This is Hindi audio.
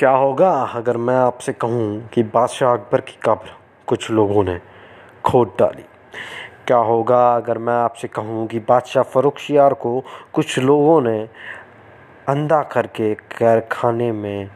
क्या होगा अगर मैं आपसे कहूँ कि बादशाह अकबर की कब्र कुछ लोगों ने खोद डाली। क्या होगा अगर मैं आपसे कहूँ कि बादशाह फरुखशियार को कुछ लोगों ने अंधा करके कैद में